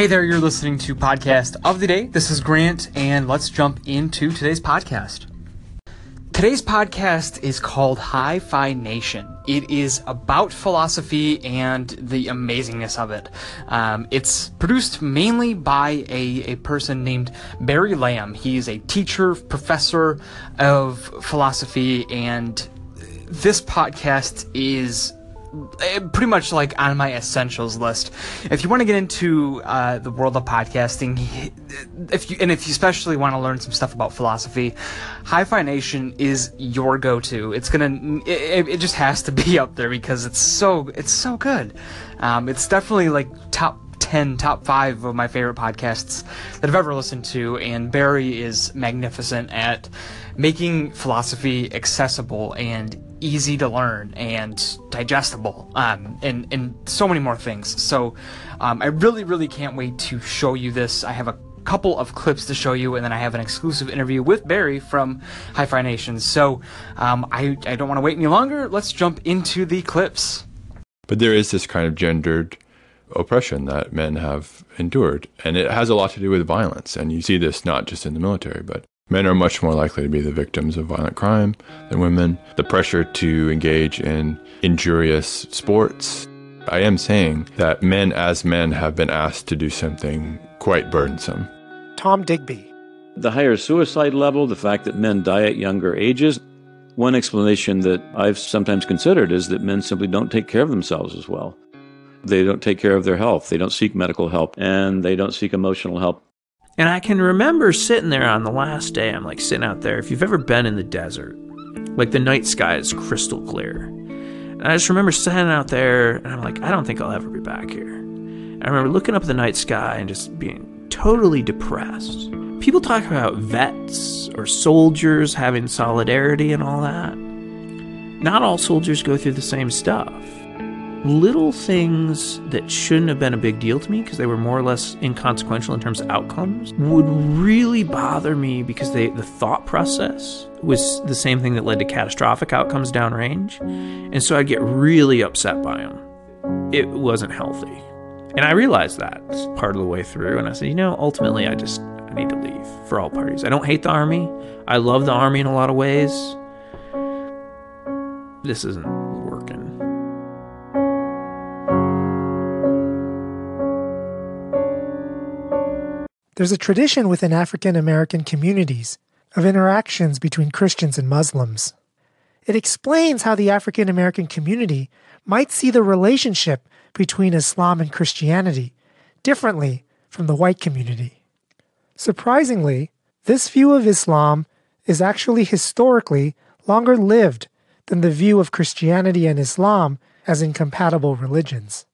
Hey there, you're listening to Podcast of the Day. This is Grant, and let's jump into today's podcast. Today's podcast is called Hi Phi Nation. It is about philosophy and the amazingness of it. Um, it's produced mainly by a, a person named Barry Lam. He is a teacher, professor of philosophy, and this podcast is pretty much like on my essentials list. If you want to get into uh, the world of podcasting, if you and if you especially want to learn some stuff about philosophy, Hi-Phi Nation is your go-to. It's gonna, it, it just has to be up there because it's so it's so good. Um, it's definitely like top 10, top five of my favorite podcasts that I've ever listened to, and Barry is magnificent at making philosophy accessible and easy to learn and digestible, um, and and so many more things. So, um, I really, really can't wait to show you this. I have a couple of clips to show you, and then I have an exclusive interview with Barry from Hi-Phi Nation. So, um, I I don't want to wait any longer. Let's jump into the clips. But there is this kind of gendered oppression that men have endured, and it has a lot to do with violence. And you see this not just in the military, but Men are much more likely to be the victims of violent crime than women. The pressure to engage in injurious sports. I am saying that men as men have been asked to do something quite burdensome. Tom Digby. The higher suicide level, the fact that men die at younger ages. One explanation that I've sometimes considered is that men simply don't take care of themselves as well. They don't take care of their health, they don't seek medical help, and they don't seek emotional help. And I can remember sitting there on the last day, I'm like sitting out there. If you've ever been in the desert, like the night sky is crystal clear. And I just remember sitting out there and I'm like, I don't think I'll ever be back here. And I remember looking up at the night sky and just being totally depressed. People talk about vets or soldiers having solidarity and all that. Not all soldiers go through the same stuff little things that shouldn't have been a big deal to me because they were more or less inconsequential in terms of outcomes would really bother me because they, the thought process was the same thing that led to catastrophic outcomes downrange. And so I'd get really upset by them. It wasn't healthy. And I realized that part of the way through. And I said, you know, ultimately, I just I need to leave for all parties. I don't hate the army. I love the army in a lot of ways. This isn't There's a tradition within African American communities of interactions between Christians and Muslims. It explains how the African American community might see the relationship between Islam and Christianity differently from the white community. Surprisingly, this view of Islam is actually historically longer lived than the view of Christianity and Islam as incompatible religions.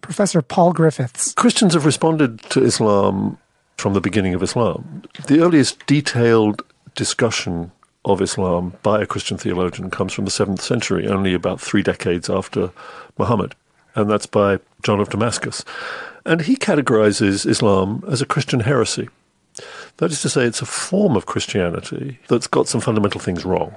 Professor Paul Griffiths. Christians have responded to Islam from the beginning of Islam. The earliest detailed discussion of Islam by a Christian theologian comes from the 7th century, only about three decades after Muhammad, and that's by John of Damascus. And he categorizes Islam as a Christian heresy. That is to say, it's a form of Christianity that's got some fundamental things wrong.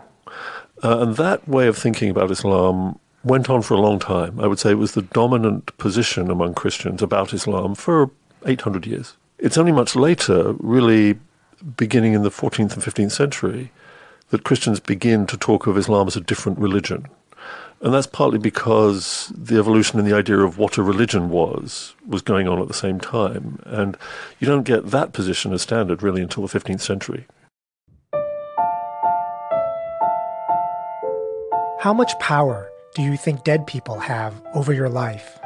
Uh, and that way of thinking about Islam went on for a long time. I would say it was the dominant position among Christians about Islam for 800 years. It's only much later, really beginning in the 14th and 15th century, that Christians begin to talk of Islam as a different religion. And that's partly because the evolution in the idea of what a religion was was going on at the same time. And you don't get that position as standard really until the 15th century. How much power do you think dead people have over your life?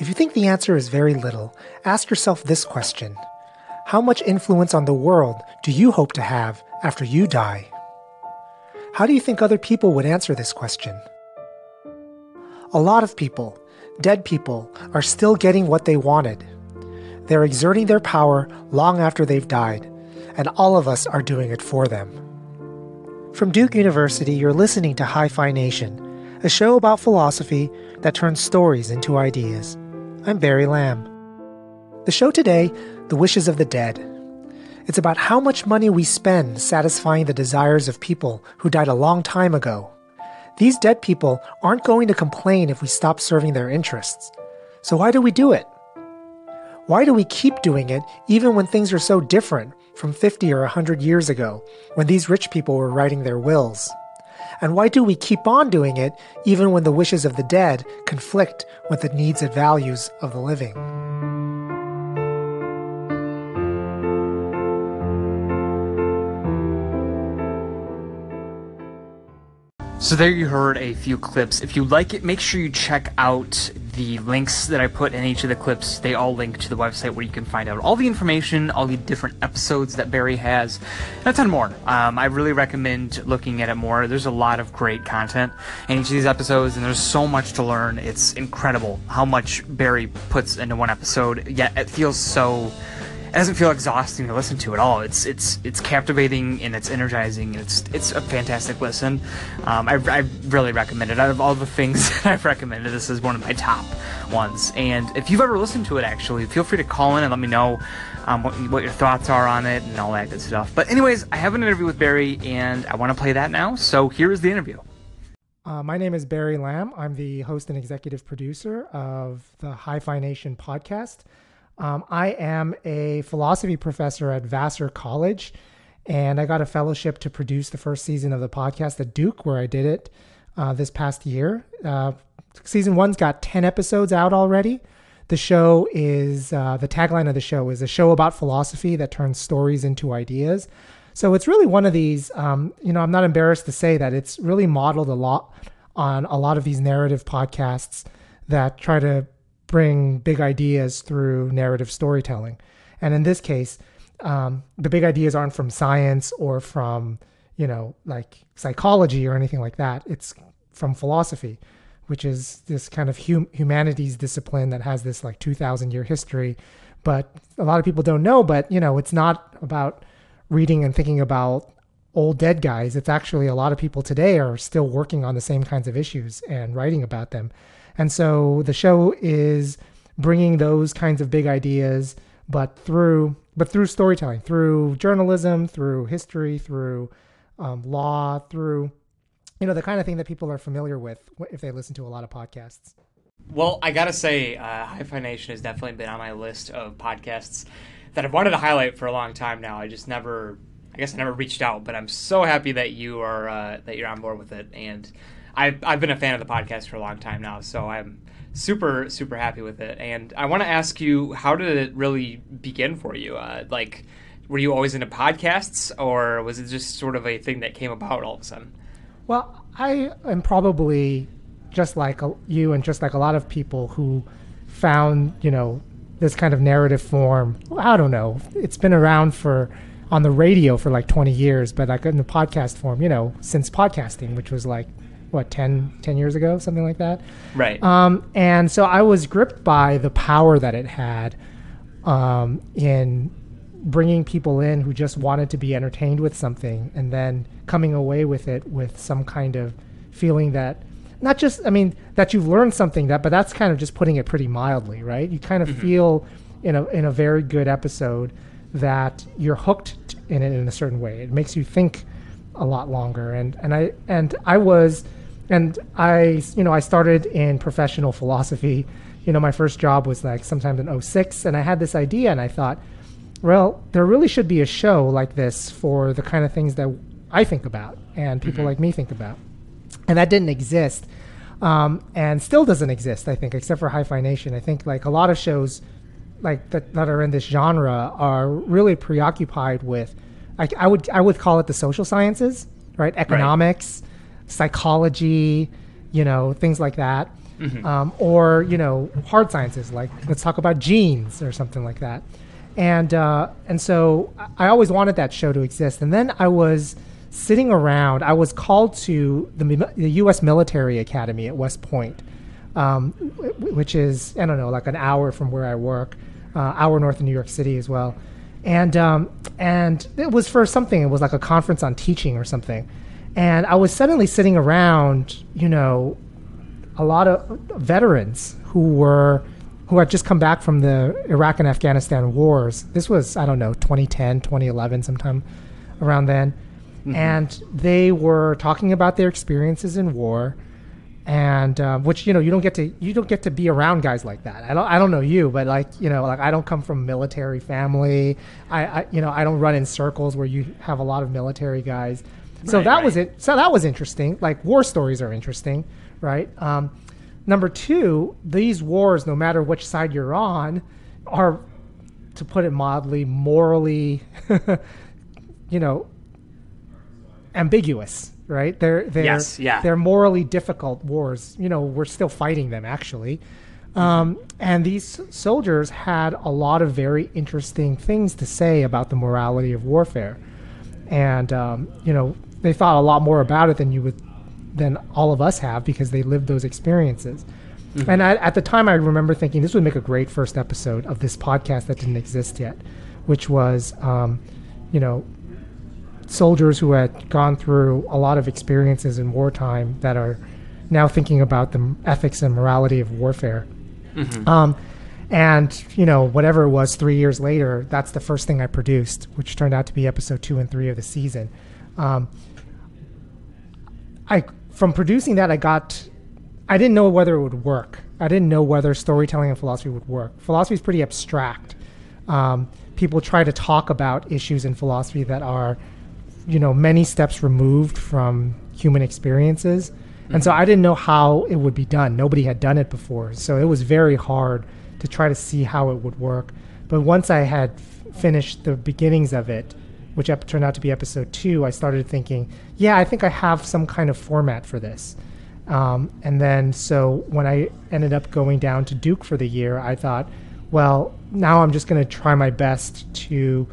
If you think the answer is very little, ask yourself this question How much influence on the world do you hope to have after you die? How do you think other people would answer this question? A lot of people, dead people, are still getting what they wanted. They're exerting their power long after they've died, and all of us are doing it for them. From Duke University, you're listening to Hi Phi Nation, a show about philosophy that turns stories into ideas. I'm Barry Lam. The show today, The Wishes of the Dead. It's about how much money we spend satisfying the desires of people who died a long time ago. These dead people aren't going to complain if we stop serving their interests. So why do we do it? Why do we keep doing it even when things are so different from 50 or 100 years ago, when these rich people were writing their wills? And why do we keep on doing it even when the wishes of the dead conflict with the needs and values of the living? So there you heard a few clips. If you like it, make sure you check out the links that I put in each of the clips. They all link to the website where you can find out all the information, all the different episodes that Barry has, and a ton more. Um, I really recommend looking at it more. There's a lot of great content in each of these episodes, and there's so much to learn. It's incredible how much Barry puts into one episode, yet it feels so it doesn't feel exhausting to listen to at all. It's it's it's captivating and it's energizing and it's it's a fantastic listen. Um, I, I really recommend it. Out of all the things that I've recommended, this is one of my top ones. And if you've ever listened to it, actually, feel free to call in and let me know um, what, what your thoughts are on it and all that good stuff. But anyways, I have an interview with Barry and I want to play that now. So here is the interview. Uh, my name is Barry Lam. I'm the host and executive producer of the Hi-Phi Nation podcast. Um, I am a philosophy professor at Vassar College, and I got a fellowship to produce the first season of the podcast at Duke, where I did it uh, this past year. Uh, season one's got 10 episodes out already. The show is uh, the tagline of the show is a show about philosophy that turns stories into ideas. So it's really one of these, um, you know, I'm not embarrassed to say that it's really modeled a lot on a lot of these narrative podcasts that try to bring big ideas through narrative storytelling. And in this case, um, the big ideas aren't from science or from, you know, like psychology or anything like that. It's from philosophy, which is this kind of hum- humanities discipline that has this like 2000 year history. But a lot of people don't know, but, you know, it's not about reading and thinking about old dead guys. It's actually a lot of people today are still working on the same kinds of issues and writing about them. And so the show is bringing those kinds of big ideas, but through but through storytelling, through journalism, through history, through um, law, through you know the kind of thing that people are familiar with if they listen to a lot of podcasts. Well, I gotta say, uh, Hi-Phi Nation has definitely been on my list of podcasts that I've wanted to highlight for a long time now. I just never, I guess, I never reached out. But I'm so happy that you are uh, that you're on board with it, and I've, I've been a fan of the podcast for a long time now, so I'm super super happy with it. And I want to ask you, how did it really begin for you? Uh, like, were you always into podcasts, or was it just sort of a thing that came about all of a sudden? Well, I am probably just like you, and just like a lot of people who found you know this kind of narrative form. I don't know. It's been around for on the radio for like 20 years, but like in the podcast form, you know, since podcasting, which was like what 10, 10 years ago, something like that. Right. Um, and so I was gripped by the power that it had um, in bringing people in who just wanted to be entertained with something, and then coming away with it with some kind of feeling that not just I mean that you've learned something that, but that's kind of just putting it pretty mildly, right? You kind of mm-hmm. feel in a in a very good episode that you're hooked in it in a certain way. It makes you think a lot longer, and and I and I was and I, you know, I started in professional philosophy. You know, my first job was like sometime in 06, and I had this idea, and I thought, well, there really should be a show like this for the kind of things that I think about and people mm-hmm. like me think about. And that didn't exist, um, and still doesn't exist, I think, except for Hi-Phi Nation. I think like a lot of shows like that, that are in this genre are really preoccupied with, like I would I would call it the social sciences, right? Economics. Right psychology, you know, things like that. Mm-hmm. Um, or, you know, hard sciences, like let's talk about genes or something like that. And, uh, and so I always wanted that show to exist. And then I was sitting around, I was called to the, the U.S. Military Academy at West Point, um, which is, I don't know, like an hour from where I work, uh, hour north of New York City as well. And, um, and it was for something, it was like a conference on teaching or something. And I was suddenly sitting around, you know, a lot of veterans who were who had just come back from the Iraq and Afghanistan wars. This was, I don't know, 2010, 2011, sometime around then. Mm-hmm. And they were talking about their experiences in war. and uh, which you know you don't get to you don't get to be around guys like that. I don't I don't know you, but like you know like I don't come from a military family. I, I you know I don't run in circles where you have a lot of military guys. So Right, that was it. So that was interesting. Like war stories are interesting, right? Um, number two, these wars, no matter which side you're on, are to put it mildly, morally, you know, ambiguous, right? They're they're Yes, yeah. they're morally difficult wars. You know, we're still fighting them actually. Um, and these soldiers had a lot of very interesting things to say about the morality of warfare, and um, you know they thought a lot more about it than you would than all of us have because they lived those experiences. And I, at the time, I remember thinking this would make a great first episode of this podcast that didn't exist yet, which was, um, you know, soldiers who had gone through a lot of experiences in wartime that are now thinking about the ethics and morality of warfare. Um, and you know, whatever it was, three years later, that's the first thing I produced, which turned out to be episode two and three of the season. Um, I from producing that, I got I didn't know whether it would work. I didn't know whether storytelling and philosophy would work. Philosophy is pretty abstract. Um, people try to talk about issues in philosophy that are, you know, many steps removed from human experiences. And so I didn't know how it would be done. Nobody had done it before. So it was very hard to try to see how it would work. But once I had f- finished the beginnings of it, which turned out to be episode two, I started thinking, yeah, I think I have some kind of format for this. Um, and then, so when I ended up going down to Duke for the year, I thought, well, now I'm just going to try my best to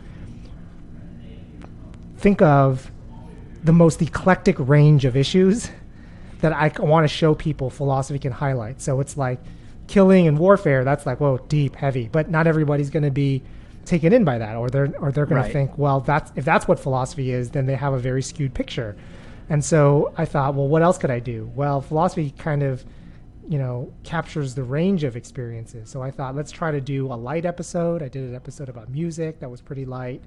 think of the most eclectic range of issues that I want to show people philosophy can highlight. So it's like killing and warfare. That's like, whoa, deep, heavy. But not everybody's going to be taken in by that, or they're or they're going Right. to think, well, that's if that's what philosophy is, then they have a very skewed picture. And so I thought, well, what else could I do? Well, philosophy kind of, you know, captures the range of experiences. So I thought, let's try to do a light episode. I did an episode about music that was pretty light.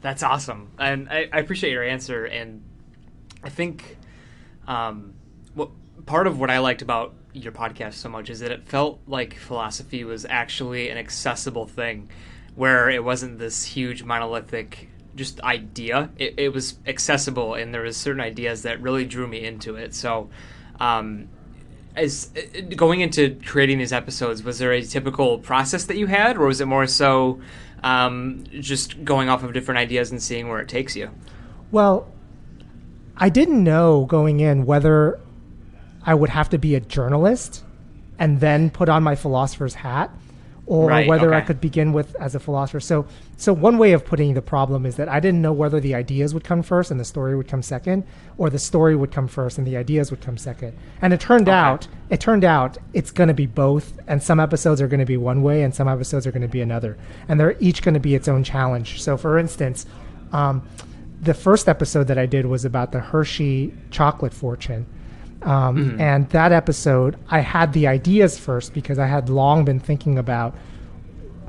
That's awesome, and I, I appreciate your answer. And I think, um, what part of what I liked about your podcast so much is that it felt like philosophy was actually an accessible thing, where it wasn't this huge monolithic just idea. It, it was accessible, and there was certain ideas that really drew me into it. So. Um, as uh, going into creating these episodes, was there a typical process that you had, or was it more so um, just going off of different ideas and seeing where it takes you? Well, I didn't know going in whether I would have to be a journalist and then put on my philosopher's hat or Right, whether I could begin with as a philosopher. So so one way of putting the problem is that I didn't know whether the ideas would come first and the story would come second or the story would come first and the ideas would come second. And it turned out it turned out it's going to be both and some episodes are going to be one way and some episodes are going to be another. And they're each going to be its own challenge. So for instance, um, the first episode that I did was about the Hershey chocolate fortune. Um, And that episode, I had the ideas first because I had long been thinking about,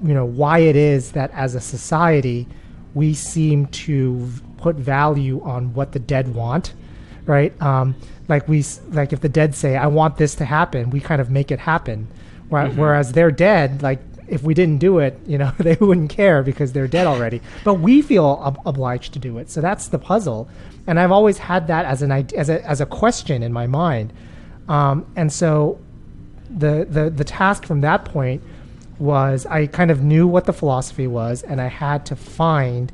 you know, why it is that as a society we seem to put value on what the dead want, right? Um, like we, like if the dead say, "I want this to happen," we kind of make it happen. Where- Whereas they're dead, like if we didn't do it, you know, they wouldn't care because they're dead already. But we feel ob- obliged to do it. So that's the puzzle. And I've always had that as an as a as a question in my mind. Um, and so the, the the task from that point was I kind of knew what the philosophy was, and I had to find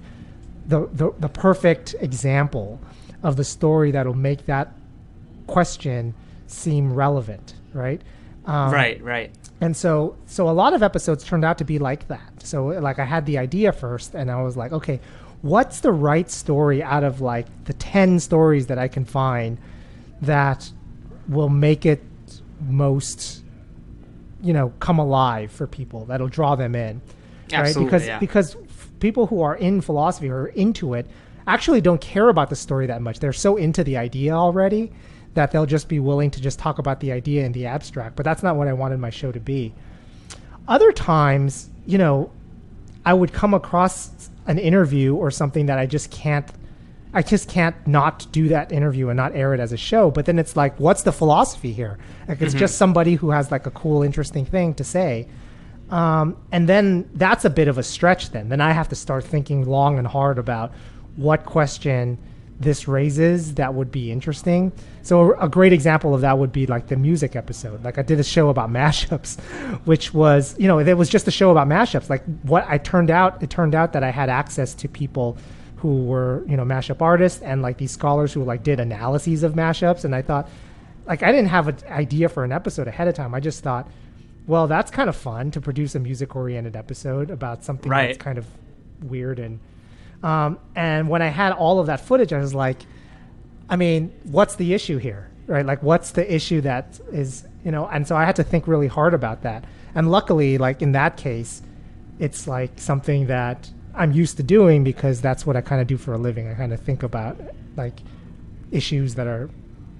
the the, the perfect example of the story that'll make that question seem relevant, right? Um, right, right. and so so a lot of episodes turned out to be like that so like i had the idea first and i was like okay what's the right story out of like the 10 stories that i can find that will make it most you know come alive for people that'll draw them in right because yeah. because f- people who are in philosophy or into it actually don't care about the story that much they're so into the idea already that they'll just be willing to just talk about the idea in the abstract but that's not what i wanted my show to be other times you know i would come across an interview or something that i just can't I just can't not do that interview and not air it as a show. But then it's like, what's the philosophy here? Like, it's just somebody who has like a cool, interesting thing to say. Um, and then that's a bit of a stretch. Then, then I have to start thinking long and hard about what question this raises that would be interesting. So a, great example of that would be like the music episode. Like I did a show about mashups, which was you know it was just a show about mashups. Like what I turned out, it turned out that I had access to people who were you know mashup artists and like these scholars who like did analyses of mashups, and I thought like I didn't have an idea for an episode ahead of time. I just thought, well, that's kind of fun to produce a music oriented episode about something Right. that's kind of weird and um, and when I had all of that footage, I was like, I mean, what's the issue here, right? Like, what's the issue that is, you know? And so I had to think really hard about that. And luckily, like in that case, it's like something that I'm used to doing because that's what I kind of do for a living. I kind of think about like issues that are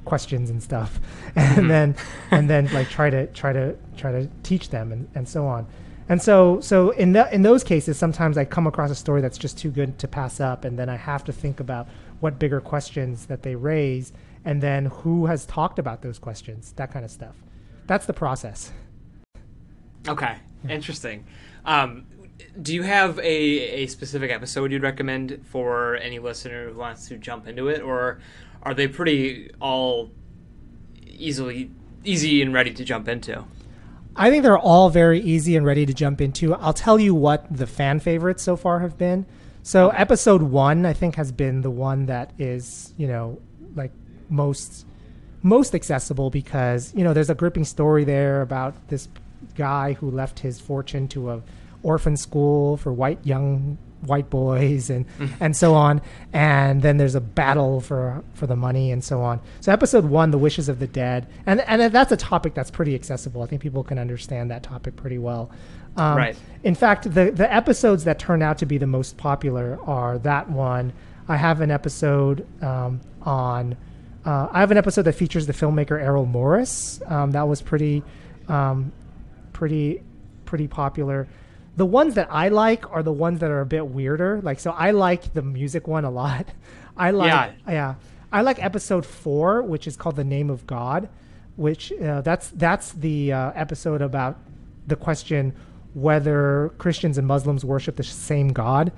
questions and stuff, and then and then like try to try to try to teach them and, and so on. And so so in that in those cases, sometimes I come across a story that's just too good to pass up, and then I have to think about what bigger questions that they raise, and then who has talked about those questions, that kind of stuff. That's the process. Okay, interesting. Um, do you have a, a specific episode you'd recommend for any listener who wants to jump into it, or are they pretty all easily easy and ready to jump into? I think they're all very easy and ready to jump into. I'll tell you what the fan favorites so far have been. So episode one, I think, has been the one that is, you know, like most most accessible because you know there's a gripping story there about this guy who left his fortune to a orphan school for white young white boys and and so on and then there's a battle for for the money and so on so episode one the wishes of the dead and and that's a topic that's pretty accessible i think people can understand that topic pretty well um, Right. in fact the the episodes that turn out to be the most popular are that one i have an episode um, on uh, I have an episode that features the filmmaker Errol Morris. Um, that was pretty, um, pretty, pretty popular. The ones that I like are the ones that are a bit weirder. Like, so I like the music one a lot. I like, Yeah. yeah, I like episode four, which is called "The Name of God," which uh, that's that's the uh, episode about the question whether Christians and Muslims worship the same God,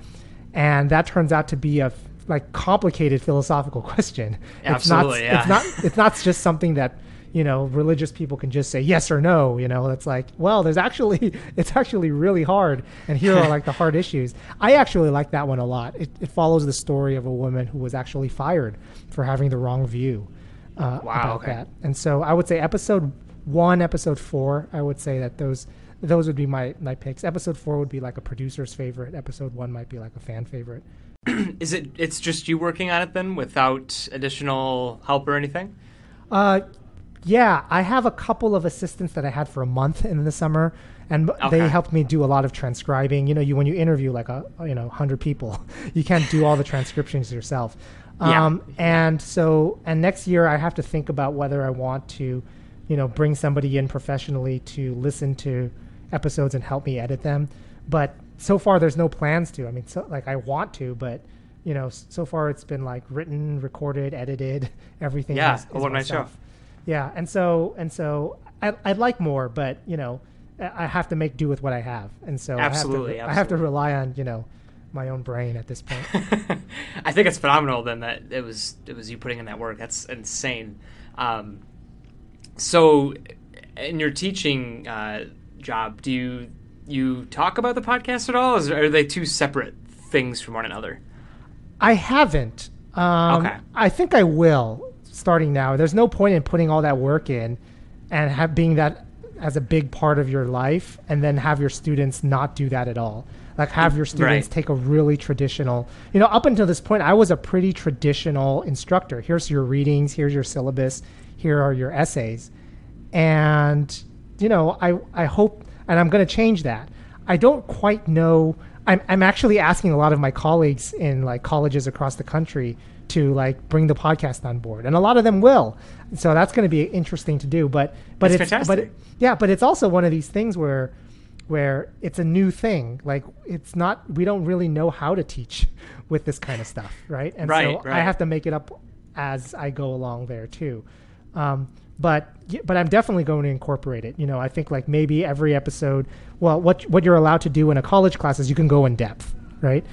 and that turns out to be a like complicated philosophical question. Absolutely, it's not, yeah. It's not. It's not just something that you know religious people can just say yes or no. You know, it's like well, there's actually it's actually really hard, and here are like the hard issues. I actually like that one a lot. It, it follows the story of a woman who was actually fired for having the wrong view uh, Wow, about okay. that. And so I would say episode one, episode four. I would say that those those would be my my picks. Episode four would be like a producer's favorite. Episode one might be like a fan favorite. Is it? It's just you working on it then, without additional help or anything? Uh, yeah, I have a couple of assistants that I had for a month in the summer, and b- they helped me do a lot of transcribing. You know, you when you interview like a you know hundred people, you can't do all the transcriptions yourself. Yeah. Um, and so, and next year I have to think about whether I want to, you know, bring somebody in professionally to listen to episodes and help me edit them. But so far, there's no plans to. I mean, so like I want to, but you know, so far it's been like written, recorded, edited, everything. Yeah, is, is one-man show. myself. Yeah, and so and so I, I'd like more, but you know, I have to make do with what I have, and so Absolutely, I have to, I have to rely on you know my own brain at this point. I think it's phenomenal then that it was it was you putting in that work. That's insane. Um, so, in your teaching uh, job, do you you talk about the podcast at all? Is, are they two separate things from one another? I haven't. Um, Okay. I think I will starting now. There's no point in putting all that work in and have being that as a big part of your life, and then have your students not do that at all. Like have your students Right. take a really traditional. You know, up until this point, I was a pretty traditional instructor. Here's your readings. Here's your syllabus. Here are your essays, and you know, I I hope, and I'm going to change that. I don't quite know. I'm I'm actually asking a lot of my colleagues in like colleges across the country to like bring the podcast on board, and a lot of them will. So that's going to be interesting to do. But but That's it's but fantastic. it, yeah, but it's also one of these things where where it's a new thing. Like it's not, we don't really know how to teach with this kind of stuff, right? And Right, so I have to make it up as I go along there too. Um, but but I'm definitely going to incorporate it. You know, I think like maybe every episode. Well, what what you're allowed to do in a college class is you can go in depth, right?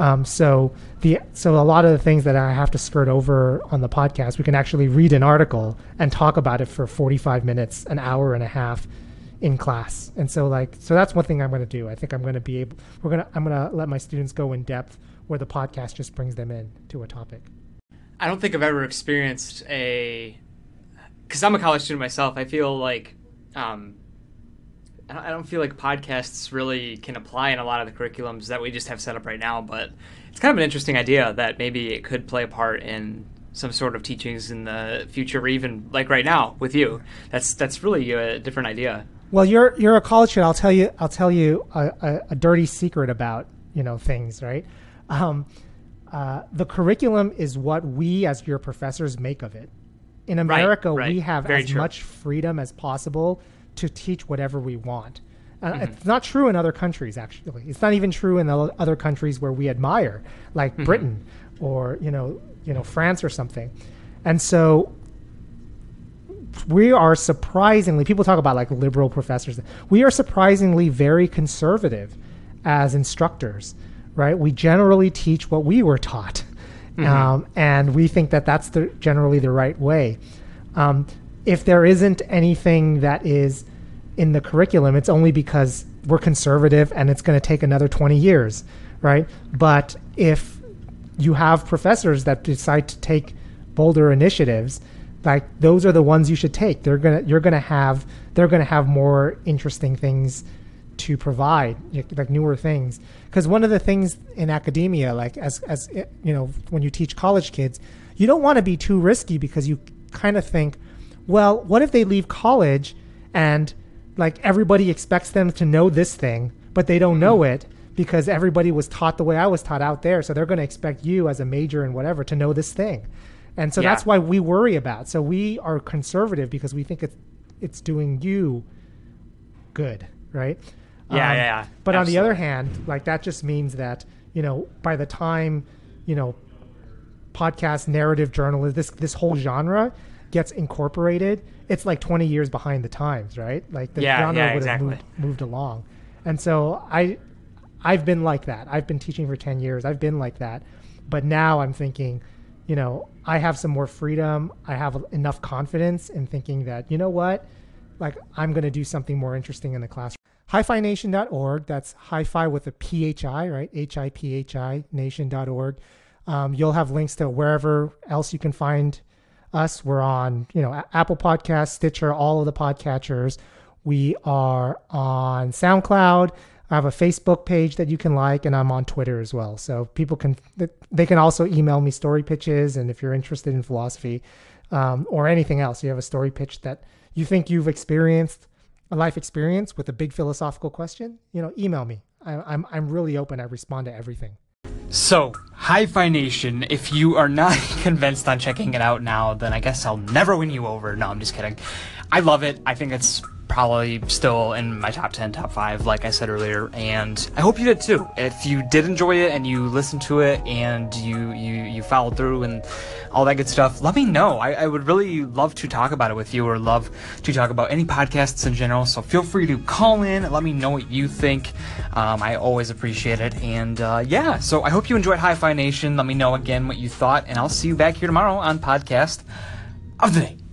Um, so the so a lot of the things that I have to skirt over on the podcast, we can actually read an article and talk about it for 45 minutes, an hour and a half in class. And so like so that's one thing I'm going to do. I think I'm going to be able. We're gonna I'm going to let my students go in depth where the podcast just brings them in to a topic. I don't think I've ever experienced a because I'm a college student myself. I feel like um, I don't- feel like podcasts really can apply in a lot of the curriculums that we just have set up right now. But it's kind of an interesting idea that maybe it could play a part in some sort of teachings in the future, or even like right now with you. That's that's really a different idea. Well, you're you're a college student. I'll tell you I'll tell you a, a, a dirty secret about you know things, right? Um, uh, the curriculum is what we as your professors make of it. In America, right. we have Very as true. much freedom as possible to teach whatever we want. Uh, Mm-hmm. It's not true in other countries. Actually, it's not even true in the other countries where we admire, like Mm-hmm. Britain or you know you know France or something. And so we are surprisingly people talk about like liberal professors we are surprisingly very conservative as instructors right we generally teach what we were taught um, and we think that that's the generally the right way. Um, if there isn't anything that is in the curriculum it's only because we're conservative and it's going to take another 20 years right? But if you have professors that decide to take bolder initiatives like those are the ones you should take. They're gonna you're gonna have they're gonna have more interesting things to provide like newer things. Because one of the things in academia like as as eh, you know when you teach college kids you don't want to be too risky because you kind of think well what if they leave college and like everybody expects them to know this thing but they don't know it because everybody was taught the way I was taught out there so they're going to expect you as a major and whatever to know this thing. And so Yeah. that's why we worry about so we are conservative because we think it's it's doing you good right Um, Yeah, yeah, yeah. but on the other hand like that just means that you know by the time you know podcast narrative journalism this this whole genre gets incorporated it's like 20 years behind the times right? Like the Yeah, genre yeah, would exactly. have moved, moved along. And so i i've been like that. I've been teaching for 10 years. I've been like that. But now i'm thinking you know i have some more freedom. I have enough confidence in thinking that you know what? Like i'm going to do something more interesting in the classroom hi-fi-nation.org that's hi-fi with a P-H-I, right? H-i-p-h-i nation.org um, you'll have links to wherever else you can find us. We're on you know apple podcasts stitcher all of the podcatchers. We are on soundcloud. I have a facebook page that you can like and i'm on twitter as well. So people can they can also email me story pitches and if you're interested in philosophy um, or anything else you have a story pitch that you think you've experienced a life experience with a big philosophical question you know email me I, I'm, I'm really open i respond to everything So, Hi-Phi Nation, if you are not convinced on checking it out now, then I guess I'll never win you over. No, I'm just kidding. I love it. I think it's probably still in my top 10, top 5, like I said earlier, and I hope you did too. If you did enjoy it and you listened to it and you you, you followed through and all that good stuff, let me know. I, I would really love to talk about it with you or love to talk about any podcasts in general. So feel free to call in let me know what you think. Um, I always appreciate it. And uh, yeah, so I hope you enjoyed Hi Phi Nation. Let me know again what you thought, and I'll see you back here tomorrow on Podcast of the Day.